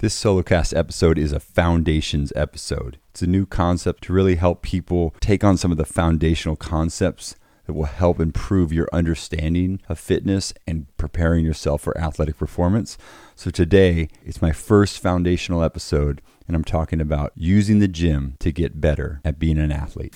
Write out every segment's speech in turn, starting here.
This Solocast episode is a foundations episode. It's a new concept to really help people take on some of the foundational concepts that will help improve your understanding of fitness and preparing yourself for athletic performance. So today, it's my first foundational episode, and I'm talking about using the gym to get better at being an athlete.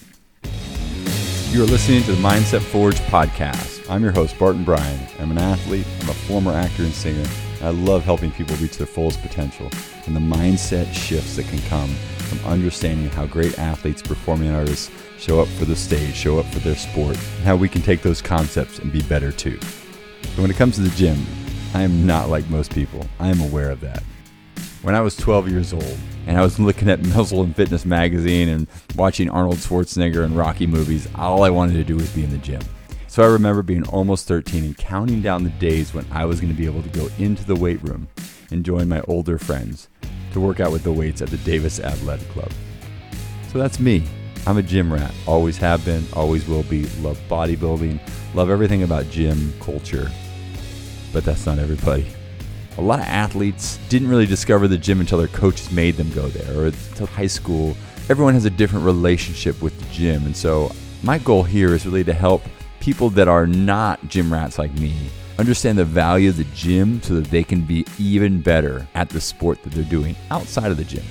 You are listening to the Mindset Forge podcast. I'm your host, Barton Bryan. I'm an athlete, I'm a former actor and singer. I love helping people reach their fullest potential and the mindset shifts that can come from understanding how great athletes, performing artists show up for the stage, show up for their sport, and how we can take those concepts and be better too. But when it comes to the gym, I am not like most people. I am aware of that. When I was 12 years old and I was looking at Muscle and Fitness magazine and watching Arnold Schwarzenegger and Rocky movies, all I wanted to do was be in the gym. So I remember being almost 13 and counting down the days when I was going to be able to go into the weight room and join my older friends to work out with the weights at the Davis Athletic Club. So that's me. I'm a gym rat. Always have been, always will be. Love bodybuilding, love everything about gym culture. But that's not everybody. A lot of athletes didn't really discover the gym until their coaches made them go there or until high school. Everyone has a different relationship with the gym. And so my goal here is really to help people that are not gym rats like me understand the value of the gym so that they can be even better at the sport that they're doing outside of the gym.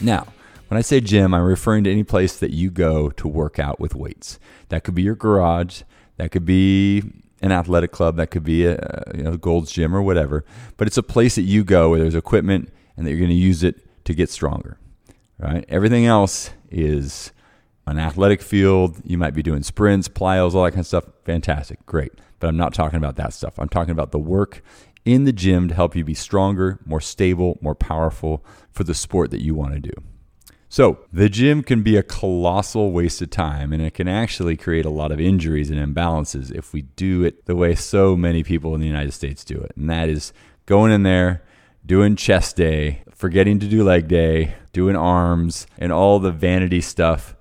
Now, when I say gym, I'm referring to any place that you go to work out with weights. That could be your garage, that could be an athletic club, that could be a you know, Gold's Gym or whatever. But it's a place that you go where there's equipment and that you're going to use it to get stronger. Right? Everything else is an athletic field, you might be doing sprints, plyos, all that kind of stuff. Fantastic, great. But I'm not talking about that stuff. I'm talking about the work in the gym to help you be stronger, more stable, more powerful for the sport that you want to do. So, the gym can be a colossal waste of time and it can actually create a lot of injuries and imbalances if we do it the way so many people in the United States do it. And that is going in there, doing chest day, forgetting to do leg day, doing arms, and all the vanity stuff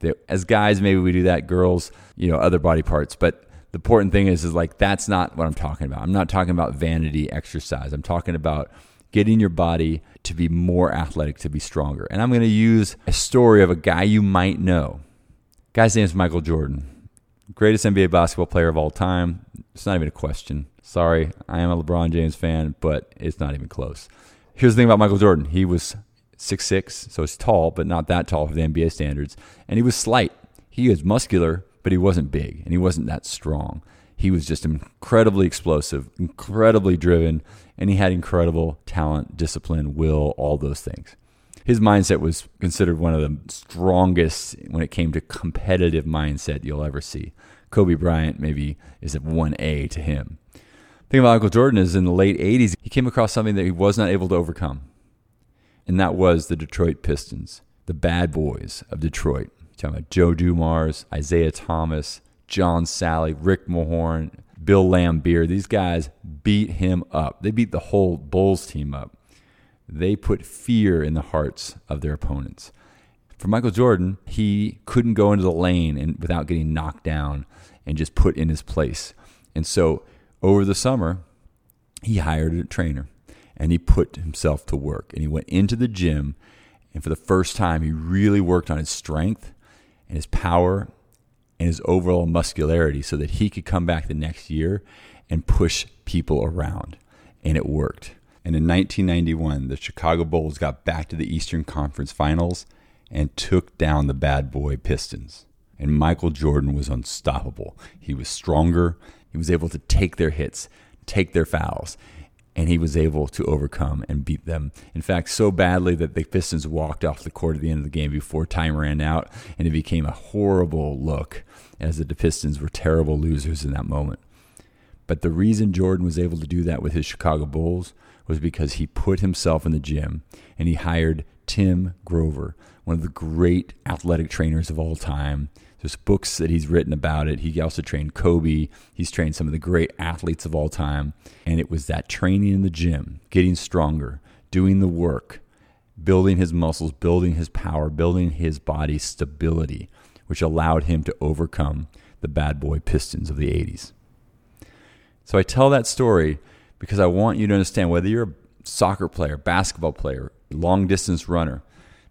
that as guys maybe we do that girls you know other body parts. But the important thing is is like that's not what i'm talking about. I'm not talking about vanity exercise. I'm talking about getting your body to be more athletic to be stronger. And i'm going to use a story of a guy you might know. Guy's name is michael jordan. Greatest nba basketball player of all time. It's not even a question. Sorry i am a lebron james fan but it's not even close. Here's the thing about michael jordan. He was six six, so he's tall, but not that tall for the NBA standards. And he was slight. He was muscular, but he wasn't big, and he wasn't that strong. He was just incredibly explosive, incredibly driven, and he had incredible talent, discipline, will, all those things. His mindset was considered one of the strongest when it came to competitive mindset you'll ever see. Kobe Bryant maybe is a 1A to him. Thing about Michael Jordan is in the late 80s, he came across something that he was not able to overcome and that was the Detroit Pistons, the bad boys of Detroit. You talking about Joe Dumars, Isiah Thomas, John Salley, Rick Mahorn, Bill Laimbeer. These guys beat him up. They beat the whole Bulls team up. They put fear in the hearts of their opponents. For Michael Jordan, he couldn't go into the lane and without getting knocked down and just put in his place. And so over the summer, he hired a trainer and he put himself to work. And he went into the gym and for the first time he really worked on his strength and his power and his overall muscularity so that he could come back the next year and push people around. And it worked. And in 1991 the chicago bulls got back to the eastern conference finals and took down the bad boy pistons. And michael jordan was unstoppable. He was stronger. He was able to take their hits take their fouls and he was able to overcome and beat them. In fact, so badly that the Pistons walked off the court at the end of the game before time ran out, and it became a horrible look as the Pistons were terrible losers in that moment. But the reason Jordan was able to do that with his Chicago Bulls was because he put himself in the gym and he hired Tim Grover, one of the great athletic trainers of all time, there's books that he's written about it. He also trained Kobe. He's trained some of the great athletes of all time. And it was that training in the gym, getting stronger, doing the work, building his muscles, building his power, building his body stability, which allowed him to overcome the bad boy Pistons of the 80s. So I tell that story because I want you to understand whether you're a soccer player, basketball player, long distance runner.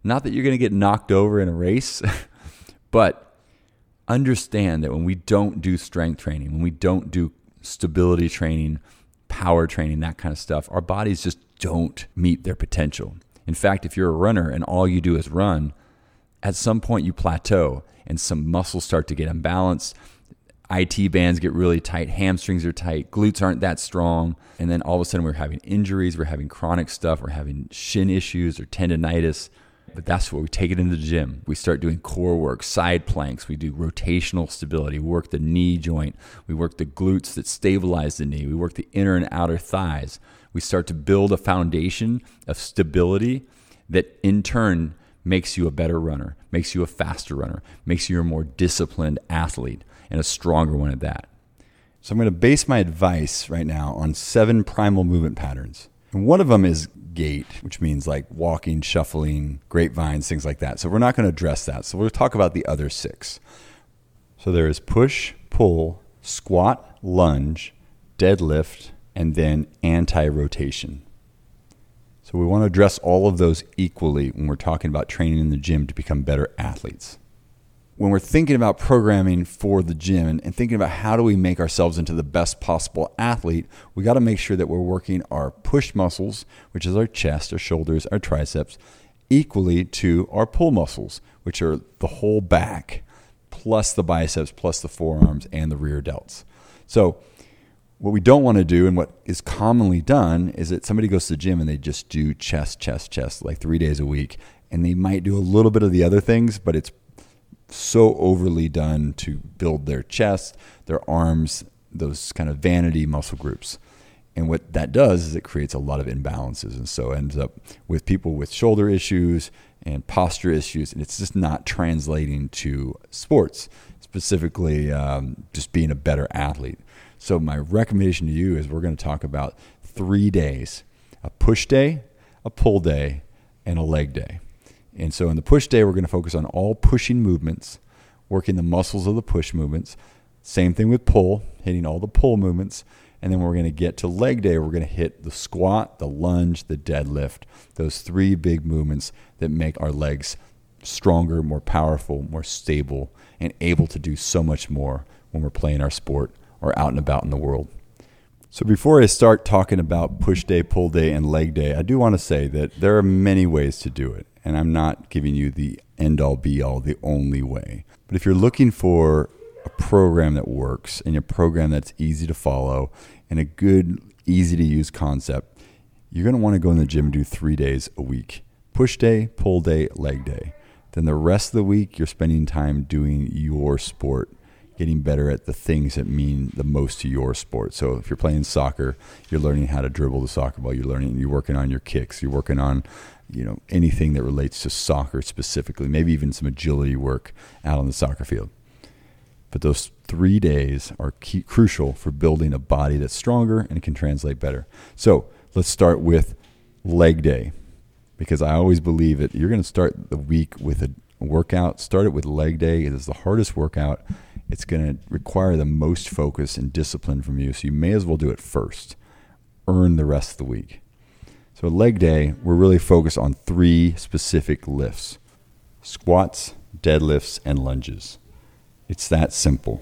Not that you're going to get knocked over in a race, but understand that when we don't do strength training, when we don't do stability training, power training, that kind of stuff, our bodies just don't meet their potential. In fact, if you're a runner and all you do is run, at some point you plateau and some muscles start to get imbalanced. IT bands get really tight, hamstrings are tight, glutes aren't that strong. And then all of a sudden we're having injuries, we're having chronic stuff, we're having shin issues or tendonitis. But that's what we take it into the gym. We start doing core work, side planks, we do rotational stability, we work the knee joint, we work the glutes that stabilize the knee, we work the inner and outer thighs. We start to build a foundation of stability that in turn makes you a better runner, makes you a faster runner, makes you a more disciplined athlete, and a stronger one at that. So I'm going to base my advice right now on seven primal movement patterns. And one of them is gait, which means like walking, shuffling, grapevines, things like that. So we're not going to address that. So we'll talk about the other six. So there is push, pull, squat, lunge, deadlift, and then anti rotation. So we want to address all of those equally when we're talking about training in the gym to become better athletes. When we're thinking about programming for the gym and, thinking about how do we make ourselves into the best possible athlete, we got to make sure that we're working our push muscles, which is our chest, our shoulders, our triceps, equally to our pull muscles, which are the whole back, plus the biceps, plus the forearms and the rear delts. So what we don't want to do and what is commonly done is that somebody goes to the gym and they just do chest, chest, chest like three days a week. And they might do a little bit of the other things, but it's so overly done to build their chest, their arms, those kind of vanity muscle groups. And what that does is it creates a lot of imbalances. And so ends up with people with shoulder issues and posture issues. And it's just not translating to sports, specifically um, just being a better athlete. So, my recommendation to you is we're going to talk about three days a push day, a pull day, and a leg day. And so, in the push day, we're going to focus on all pushing movements, working the muscles of the push movements. Same thing with pull, hitting all the pull movements. And then we're going to get to leg day. We're going to hit the squat, the lunge, the deadlift, those three big movements that make our legs stronger, more powerful, more stable, and able to do so much more when we're playing our sport or out and about in the world. So, before I start talking about push day, pull day, and leg day, I do want to say that there are many ways to do it. And I'm not giving you the end all be all, the only way. But if you're looking for a program that works and a program that's easy to follow and a good, easy to use concept, you're going to want to go in the gym and do three days a week push day, pull day, leg day. Then the rest of the week, you're spending time doing your sport getting better at the things that mean the most to your sport. So if you're playing soccer, you're learning how to dribble the soccer ball. You're learning. You're working on your kicks. You're working on, you know, anything that relates to soccer specifically. Maybe even some agility work out on the soccer field. But those three days are key, crucial for building a body that's stronger and can translate better. So let's start with leg day, because I always believe that you're going to start the week with a workout. Start it with leg day. It is the hardest workout it's going to require the most focus and discipline from you. So you may as well do it first. Earn the rest of the week. So, leg day, we're really focused on three specific lifts squats, deadlifts, and lunges. It's that simple.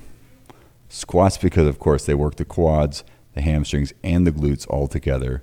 Squats, because of course they work the quads, the hamstrings, and the glutes all together.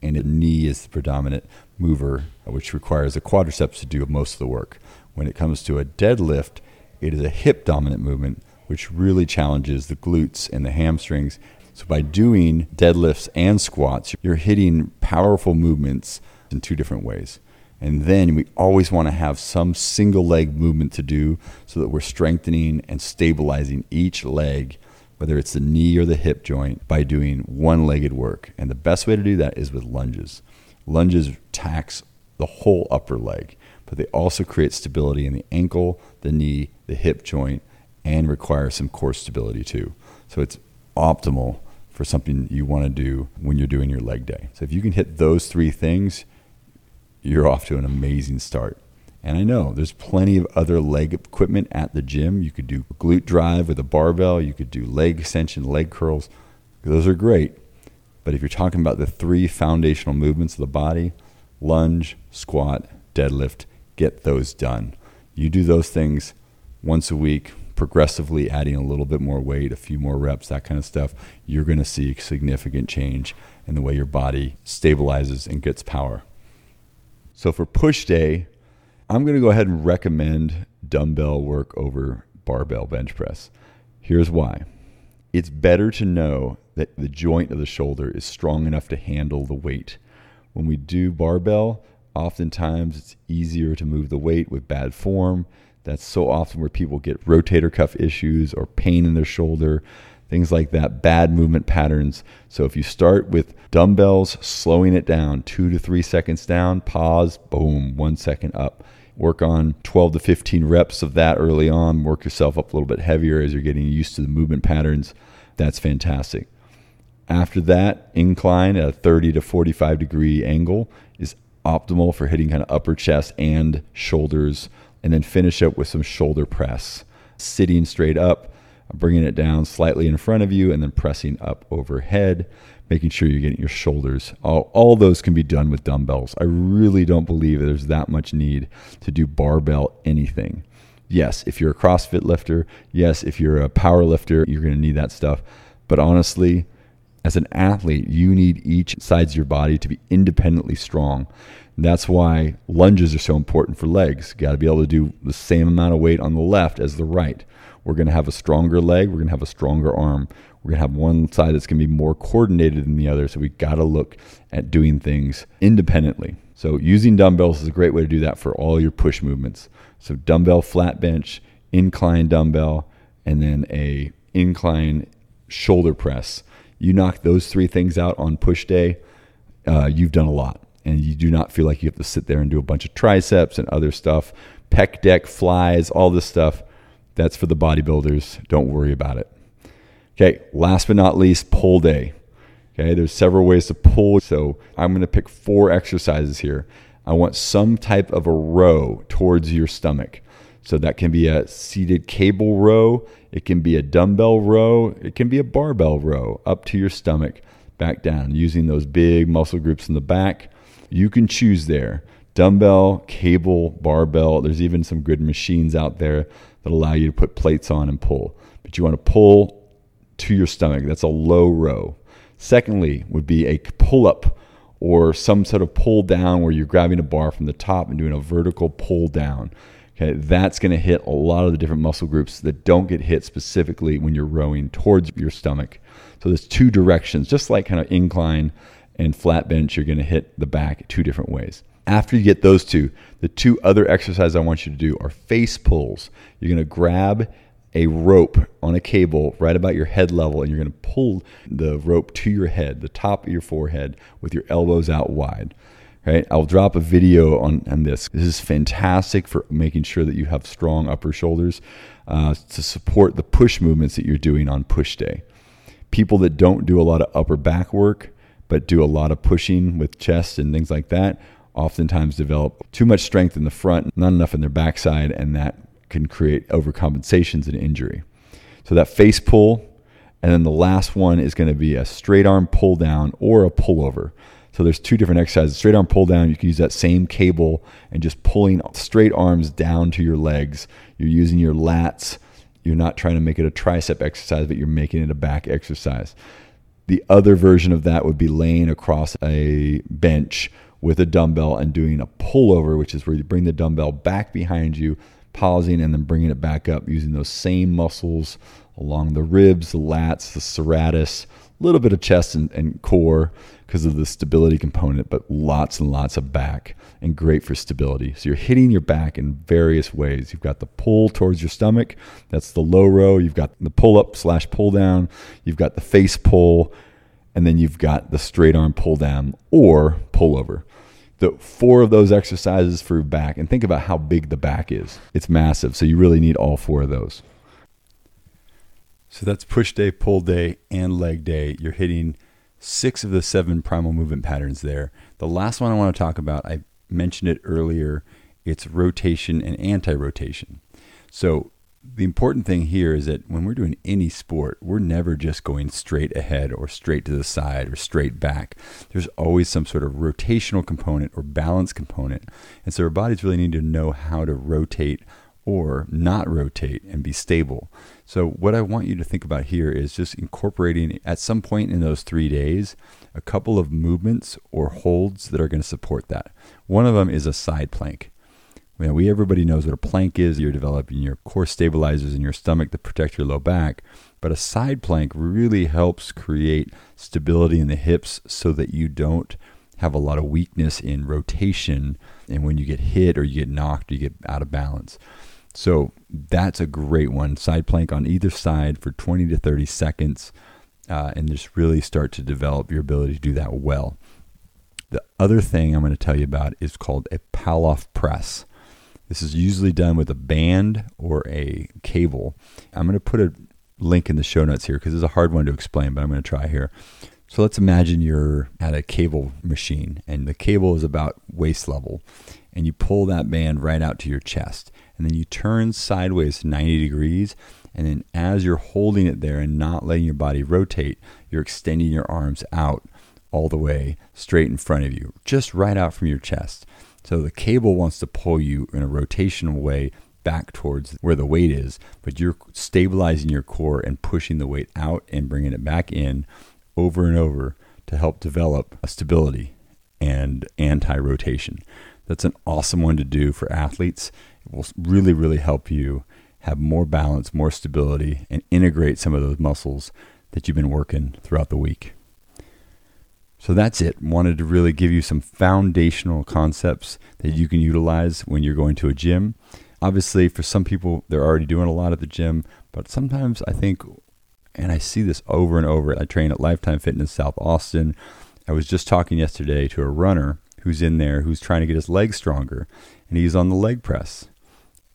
And the knee is the predominant mover, which requires the quadriceps to do most of the work. When it comes to a deadlift, it is a hip dominant movement, which really challenges the glutes and the hamstrings. So, by doing deadlifts and squats, you're hitting powerful movements in two different ways. And then we always want to have some single leg movement to do so that we're strengthening and stabilizing each leg, whether it's the knee or the hip joint, by doing one legged work. And the best way to do that is with lunges. Lunges tax the whole upper leg but they also create stability in the ankle, the knee, the hip joint, and require some core stability too. So it's optimal for something you want to do when you're doing your leg day. So if you can hit those three things, you're off to an amazing start. And I know there's plenty of other leg equipment at the gym. You could do glute drive with a barbell, you could do leg extension, leg curls. Those are great. But if you're talking about the three foundational movements of the body lunge, squat, deadlift get those done. You do those things once a week, progressively adding a little bit more weight, a few more reps, that kind of stuff, you're going to see significant change in the way your body stabilizes and gets power. So for push day, I'm going to go ahead and recommend dumbbell work over barbell bench press. Here's why. It's better to know that the joint of the shoulder is strong enough to handle the weight. When we do barbell, oftentimes it's easier to move the weight with bad form. That's so often where people get rotator cuff issues or pain in their shoulder, things like that, bad movement patterns. So if you start with dumbbells, slowing it down, two to three seconds down, pause, boom, one second up. Work on 12 to 15 reps of that early on. Work yourself up a little bit heavier as you're getting used to the movement patterns. That's fantastic. After that, incline at a 30 to 45 degree angle is optimal for hitting kind of upper chest and shoulders, and then finish up with some shoulder press. Sitting straight up, bringing it down slightly in front of you, and then pressing up overhead, making sure you're getting your shoulders. All, all those can be done with dumbbells. I really don't believe there's that much need to do barbell anything. Yes, if you're a CrossFit lifter, yes, if you're a power lifter, you're going to need that stuff. But honestly, as an athlete, you need each sides of your body to be independently strong. And that's why lunges are so important for legs. You got to be able to do the same amount of weight on the left as the right. We're going to have a stronger leg. We're going to have a stronger arm. We're going to have one side that's going to be more coordinated than the other. So we got to look at doing things independently. So using dumbbells is a great way to do that for all your push movements. So dumbbell flat bench, incline dumbbell, and then a incline shoulder press you knock those three things out on push day, uh, you've done a lot. And you do not feel like you have to sit there and do a bunch of triceps and other stuff, pec deck, flies, all this stuff. That's for the bodybuilders. Don't worry about it. Okay, last but not least, pull day. Okay, there's several ways to pull. So I'm going to pick four exercises here. I want some type of a row towards your stomach. So that can be a seated cable row, it can be a dumbbell row, it can be a barbell row up to your stomach, back down, using those big muscle groups in the back. You can choose there dumbbell, cable, barbell. There's even some good machines out there that allow you to put plates on and pull. But you want to pull to your stomach. That's a low row. Secondly, would be a pull up or some sort of pull down where you're grabbing a bar from the top and doing a vertical pull down. Okay, that's going to hit a lot of the different muscle groups that don't get hit specifically when you're rowing towards your stomach. So there's two directions, just like kind of incline and flat bench, you're going to hit the back two different ways. After you get those two, the two other exercises I want you to do are face pulls. You're going to grab a rope on a cable right about your head level and you're going to pull the rope to your head, the top of your forehead, with your elbows out wide right? I'll drop a video on, on this. This is fantastic for making sure that you have strong upper shoulders uh, to support the push movements that you're doing on push day. People that don't do a lot of upper back work, but do a lot of pushing with chest and things like that, oftentimes develop too much strength in the front, not enough in their backside, and that can create overcompensations and injury. So that face pull, and then the last one is going to be a straight arm pull down or a pullover. So there's two different exercises. Straight arm pull down, you can use that same cable and just pulling straight arms down to your legs. You're using your lats. You're not trying to make it a tricep exercise, but you're making it a back exercise. The other version of that would be laying across a bench with a dumbbell and doing a pullover, which is where you bring the dumbbell back behind you, pausing and then bringing it back up using those same muscles along the ribs, the lats, the serratus, little bit of chest and, and core because of the stability component, but lots and lots of back and great for stability. So you're hitting your back in various ways. You've got the pull towards your stomach, that's the low row. You've got the pull up slash pull down. You've got the face pull, and then you've got the straight arm pull down or pull over. The four of those exercises for back, and think about how big the back is. It's massive. So you really need all four of those. So that's push day, pull day, and leg day. You're hitting six of the seven primal movement patterns there. The last one I want to talk about, I mentioned it earlier, it's rotation and anti rotation. So the important thing here is that when we're doing any sport, we're never just going straight ahead or straight to the side or straight back. There's always some sort of rotational component or balance component. And so our bodies really need to know how to rotate or not rotate and be stable. So, what I want you to think about here is just incorporating at some point in those three days a couple of movements or holds that are going to support that. One of them is a side plank. We everybody knows what a plank is. You're developing your core stabilizers in your stomach to protect your low back. But a side plank really helps create stability in the hips so that you don't have a lot of weakness in rotation and when you get hit or you get knocked or you get out of balance. So that's a great one. Side plank on either side for 20 to 30 seconds uh, and just really start to develop your ability to do that well. The other thing I'm going to tell you about is called a Pallof press. This is usually done with a band or a cable. I'm going to put a link in the show notes here because it's a hard one to explain, but I'm going to try here. So let's imagine you're at a cable machine and the cable is about waist level, and you pull that band right out to your chest, and then you turn sideways 90 degrees. And then, as you're holding it there and not letting your body rotate, you're extending your arms out all the way straight in front of you, just right out from your chest. So the cable wants to pull you in a rotational way back towards where the weight is, but you're stabilizing your core and pushing the weight out and bringing it back in over and over to help develop a stability and anti rotation. That's an awesome one to do for athletes. It will really, really help you have more balance, more stability, and integrate some of those muscles that you've been working throughout the week. So that's it. Wanted to really give you some foundational concepts that you can utilize when you're going to a gym. Obviously, for some people, they're already doing a lot at the gym, but sometimes I think, and I see this over and over. I train at Lifetime Fitness South Austin. I was just talking yesterday to a runner who's in there who's trying to get his legs stronger, and he's on the leg press.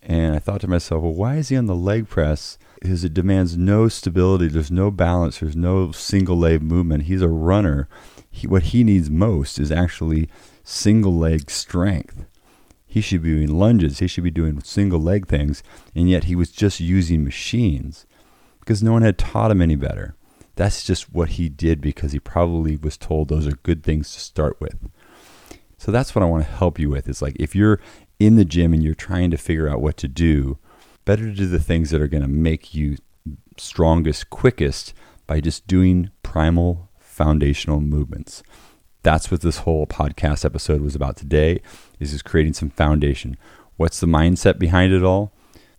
And I thought to myself, well, why is he on the leg press? Because it demands no stability, there's no balance, there's no single leg movement. He's a runner he, what he needs most is actually single leg strength. He should be doing lunges, he should be doing single leg things, and yet he was just using machines because no one had taught him any better. That's just what he did because he probably was told those are good things to start with. So that's what I want to help you with. Is like if you're in the gym and you're trying to figure out what to do, better to do the things that are going to make you strongest, quickest by just doing primal foundational movements. That's what this whole podcast episode was about today is just creating some foundation. What's the mindset behind it all?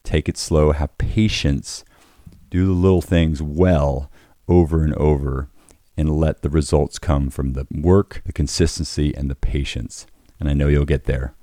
Take it slow, have patience, do the little things well over and over and let the results come from the work, the consistency and the patience. And I know you'll get there.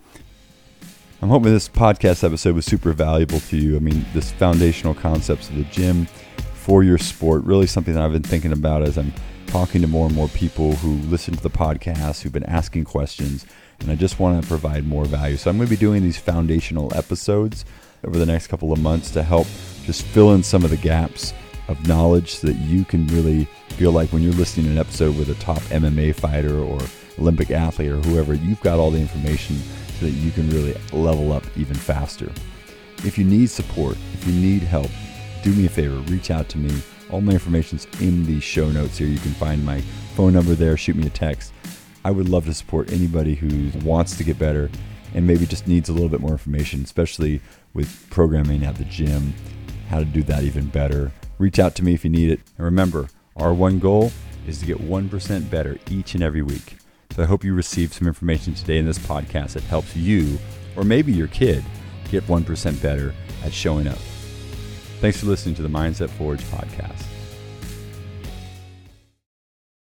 I'm hoping this podcast episode was super valuable to you. I mean, this foundational concepts of the gym for your sport, really something that I've been thinking about as I'm talking to more and more people who listen to the podcast, who've been asking questions, and I just want to provide more value. So I'm going to be doing these foundational episodes over the next couple of months to help just fill in some of the gaps of knowledge so that you can really feel like when you're listening to an episode with a top MMA fighter or Olympic athlete or whoever, you've got all the information so that you can really level up even faster. If you need support, if you need help, do me a favor, reach out to me all my information's in the show notes here. You can find my phone number there. Shoot me a text. I would love to support anybody who wants to get better and maybe just needs a little bit more information, especially with programming at the gym, how to do that even better. Reach out to me if you need it. And remember, our one goal is to get 1% better each and every week. So I hope you received some information today in this podcast that helps you, or maybe your kid, get 1% better at showing up. Thanks for listening to the Mindset Forge podcast.